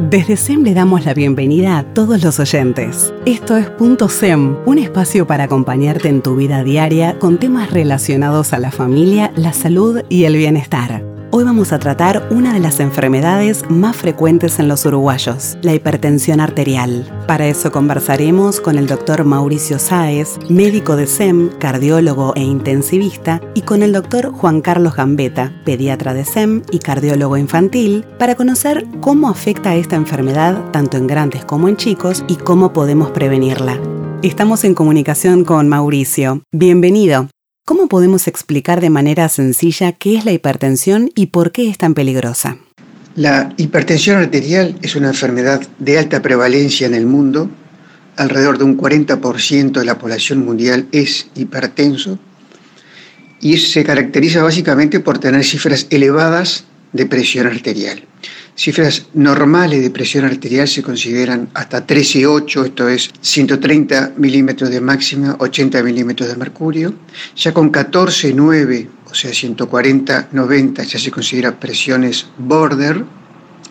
Desde SEM le damos la bienvenida a todos los oyentes. Esto es Punto SEM, un espacio para acompañarte en tu vida diaria con temas relacionados a la familia, la salud y el bienestar. Vamos a tratar una de las enfermedades más frecuentes en los uruguayos, la hipertensión arterial. Para eso conversaremos con el doctor Mauricio Sáez, médico de SEM, cardiólogo e intensivista, y con el doctor Juan Carlos Gambetta, pediatra de SEM y cardiólogo infantil, para conocer cómo afecta esta enfermedad tanto en grandes como en chicos y cómo podemos prevenirla. Estamos en comunicación con Mauricio. Bienvenido. ¿Cómo podemos explicar de manera sencilla qué es la hipertensión y por qué es tan peligrosa? La hipertensión arterial es una enfermedad de alta prevalencia en el mundo. Alrededor de un 40% de la población mundial es hipertenso y se caracteriza básicamente por tener cifras elevadas de presión arterial. Cifras normales de presión arterial se consideran hasta 13,8, esto es 130 milímetros de máxima, 80 milímetros de mercurio. Ya con 14,9, o sea 140, 90, ya se considera presiones border,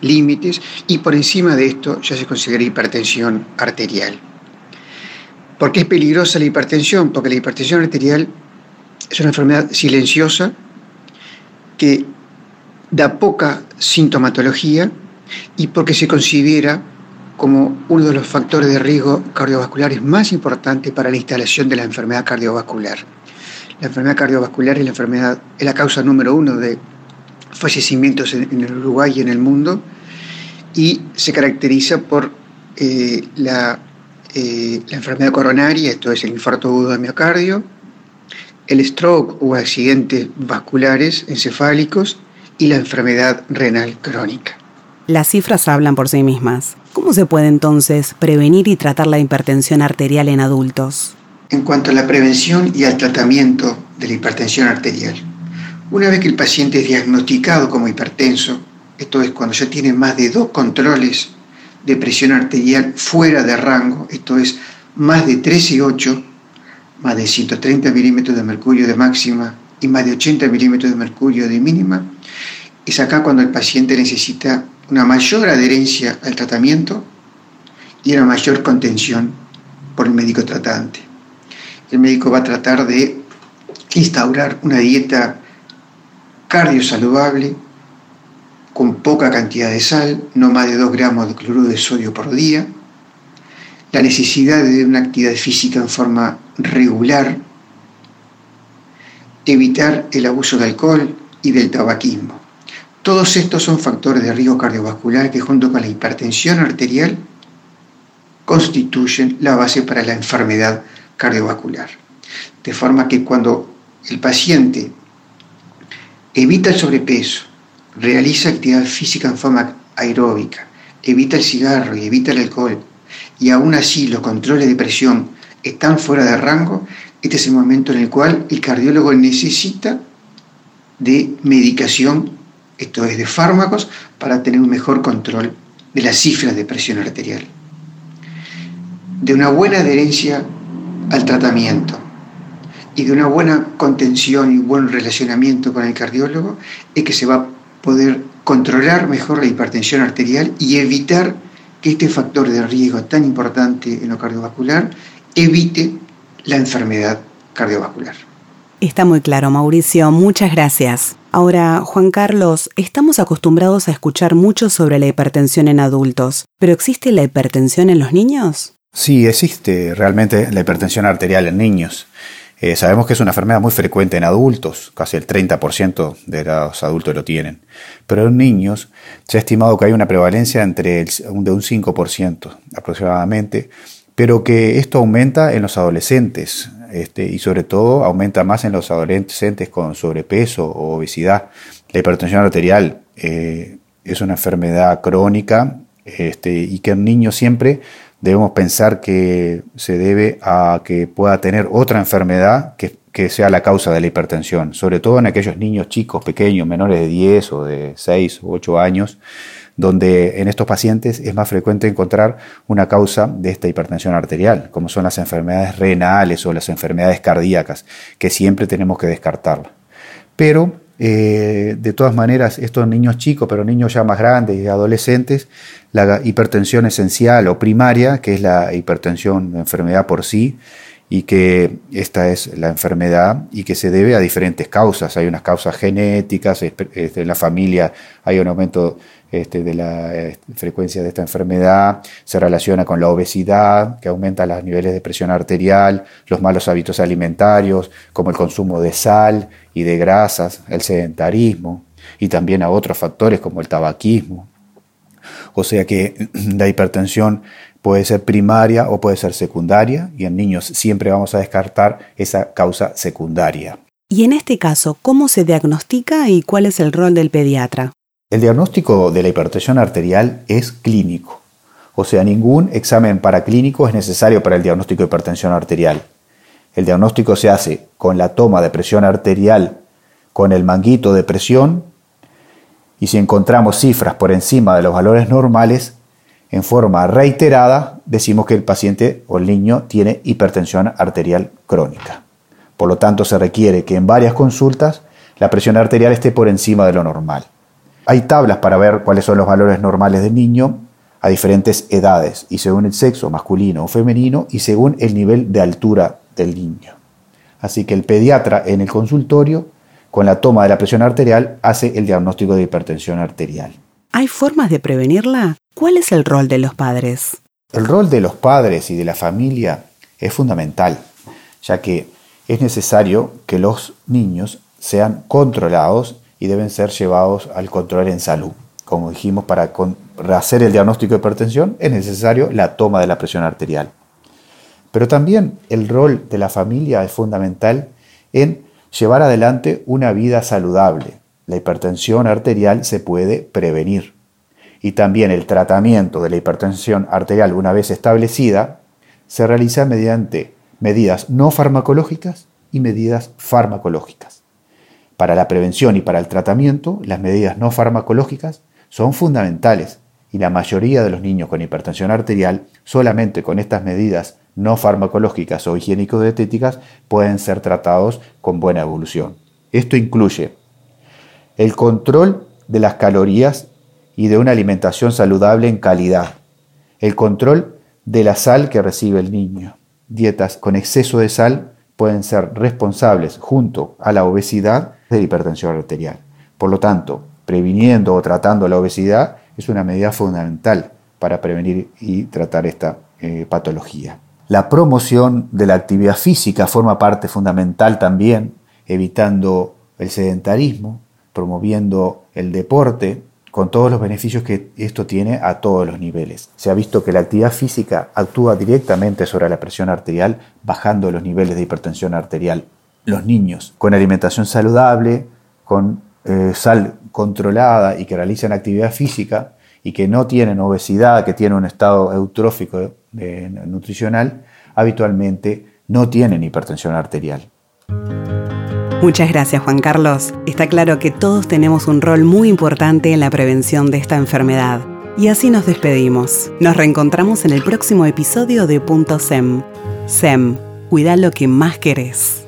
límites, y por encima de esto ya se considera hipertensión arterial. ¿Por qué es peligrosa la hipertensión? Porque la hipertensión arterial es una enfermedad silenciosa que da poca sintomatología y porque se considera como uno de los factores de riesgo cardiovasculares más importantes para la instalación de la enfermedad cardiovascular. La enfermedad cardiovascular es la enfermedad, es la causa número uno de fallecimientos en, el Uruguay y en el mundo y se caracteriza por eh, la, eh, la enfermedad coronaria, esto es el infarto agudo de miocardio, el stroke o accidentes vasculares encefálicos y la enfermedad renal crónica. Las cifras hablan por sí mismas. ¿Cómo se puede entonces prevenir y tratar la hipertensión arterial en adultos? En cuanto a la prevención y al tratamiento de la hipertensión arterial, una vez que el paciente es diagnosticado como hipertenso, esto es cuando ya tiene más de dos controles de presión arterial fuera de rango, esto es más de 13,8, más de 130 milímetros de mercurio de máxima y más de 80 milímetros de mercurio de mínima, es acá cuando el paciente necesita una mayor adherencia al tratamiento y una mayor contención por el médico tratante. El médico va a tratar de instaurar una dieta cardiosaludable con poca cantidad de sal, no más de 2 gramos de cloruro de sodio por día, la necesidad de una actividad física en forma regular, evitar el abuso de alcohol y del tabaquismo. Todos estos son factores de riesgo cardiovascular que junto con la hipertensión arterial constituyen la base para la enfermedad cardiovascular. De forma que cuando el paciente evita el sobrepeso, realiza actividad física en forma aeróbica, evita el cigarro y evita el alcohol, y aún así los controles de presión están fuera de rango, este es el momento en el cual el cardiólogo necesita de medicación, esto es de fármacos, para tener un mejor control de las cifras de presión arterial. De una buena adherencia al tratamiento y de una buena contención y buen relacionamiento con el cardiólogo es que se va a poder controlar mejor la hipertensión arterial y evitar que este factor de riesgo tan importante en lo cardiovascular evite la enfermedad cardiovascular. Está muy claro, Mauricio. Muchas gracias. Ahora, Juan Carlos, estamos acostumbrados a escuchar mucho sobre la hipertensión en adultos, pero ¿existe la hipertensión en los niños? Sí, existe realmente la hipertensión arterial en niños. Eh, sabemos que es una enfermedad muy frecuente en adultos, casi el 30% de los adultos lo tienen, pero en niños se ha estimado que hay una prevalencia entre el, de un 5% aproximadamente, pero que esto aumenta en los adolescentes este, y sobre todo aumenta más en los adolescentes con sobrepeso o obesidad. La hipertensión arterial eh, es una enfermedad crónica este, y que en niños siempre debemos pensar que se debe a que pueda tener otra enfermedad que, que sea la causa de la hipertensión, sobre todo en aquellos niños chicos, pequeños, menores de 10 o de 6 o 8 años, donde en estos pacientes es más frecuente encontrar una causa de esta hipertensión arterial, como son las enfermedades renales o las enfermedades cardíacas, que siempre tenemos que descartarla. Pero eh, de todas maneras, estos niños chicos, pero niños ya más grandes y adolescentes, la hipertensión esencial o primaria, que es la hipertensión, la enfermedad por sí, y que esta es la enfermedad y que se debe a diferentes causas. Hay unas causas genéticas, este, en la familia hay un aumento este, de la este, frecuencia de esta enfermedad, se relaciona con la obesidad, que aumenta los niveles de presión arterial, los malos hábitos alimentarios, como el consumo de sal y de grasas, el sedentarismo, y también a otros factores como el tabaquismo. O sea que la hipertensión puede ser primaria o puede ser secundaria y en niños siempre vamos a descartar esa causa secundaria. Y en este caso, ¿cómo se diagnostica y cuál es el rol del pediatra? El diagnóstico de la hipertensión arterial es clínico, o sea, ningún examen paraclínico es necesario para el diagnóstico de hipertensión arterial. El diagnóstico se hace con la toma de presión arterial con el manguito de presión y si encontramos cifras por encima de los valores normales, en forma reiterada decimos que el paciente o el niño tiene hipertensión arterial crónica. Por lo tanto, se requiere que en varias consultas la presión arterial esté por encima de lo normal. Hay tablas para ver cuáles son los valores normales del niño a diferentes edades y según el sexo masculino o femenino y según el nivel de altura del niño. Así que el pediatra en el consultorio, con la toma de la presión arterial, hace el diagnóstico de hipertensión arterial. ¿Hay formas de prevenirla? ¿Cuál es el rol de los padres? El rol de los padres y de la familia es fundamental, ya que es necesario que los niños sean controlados y deben ser llevados al control en salud. Como dijimos, para hacer el diagnóstico de hipertensión es necesario la toma de la presión arterial. Pero también el rol de la familia es fundamental en llevar adelante una vida saludable. La hipertensión arterial se puede prevenir y también el tratamiento de la hipertensión arterial una vez establecida se realiza mediante medidas no farmacológicas y medidas farmacológicas. Para la prevención y para el tratamiento, las medidas no farmacológicas son fundamentales y la mayoría de los niños con hipertensión arterial solamente con estas medidas no farmacológicas o higiénico-dietéticas pueden ser tratados con buena evolución. Esto incluye el control de las calorías y de una alimentación saludable en calidad. El control de la sal que recibe el niño. Dietas con exceso de sal pueden ser responsables junto a la obesidad de hipertensión arterial. Por lo tanto, previniendo o tratando la obesidad es una medida fundamental para prevenir y tratar esta eh, patología. La promoción de la actividad física forma parte fundamental también, evitando el sedentarismo, promoviendo el deporte, con todos los beneficios que esto tiene a todos los niveles. Se ha visto que la actividad física actúa directamente sobre la presión arterial, bajando los niveles de hipertensión arterial. Los niños con alimentación saludable, con eh, sal controlada y que realizan actividad física y que no tienen obesidad, que tienen un estado eutrófico eh, nutricional, habitualmente no tienen hipertensión arterial. Muchas gracias Juan Carlos. Está claro que todos tenemos un rol muy importante en la prevención de esta enfermedad. Y así nos despedimos. Nos reencontramos en el próximo episodio de Punto SEM. SEM, cuida lo que más querés.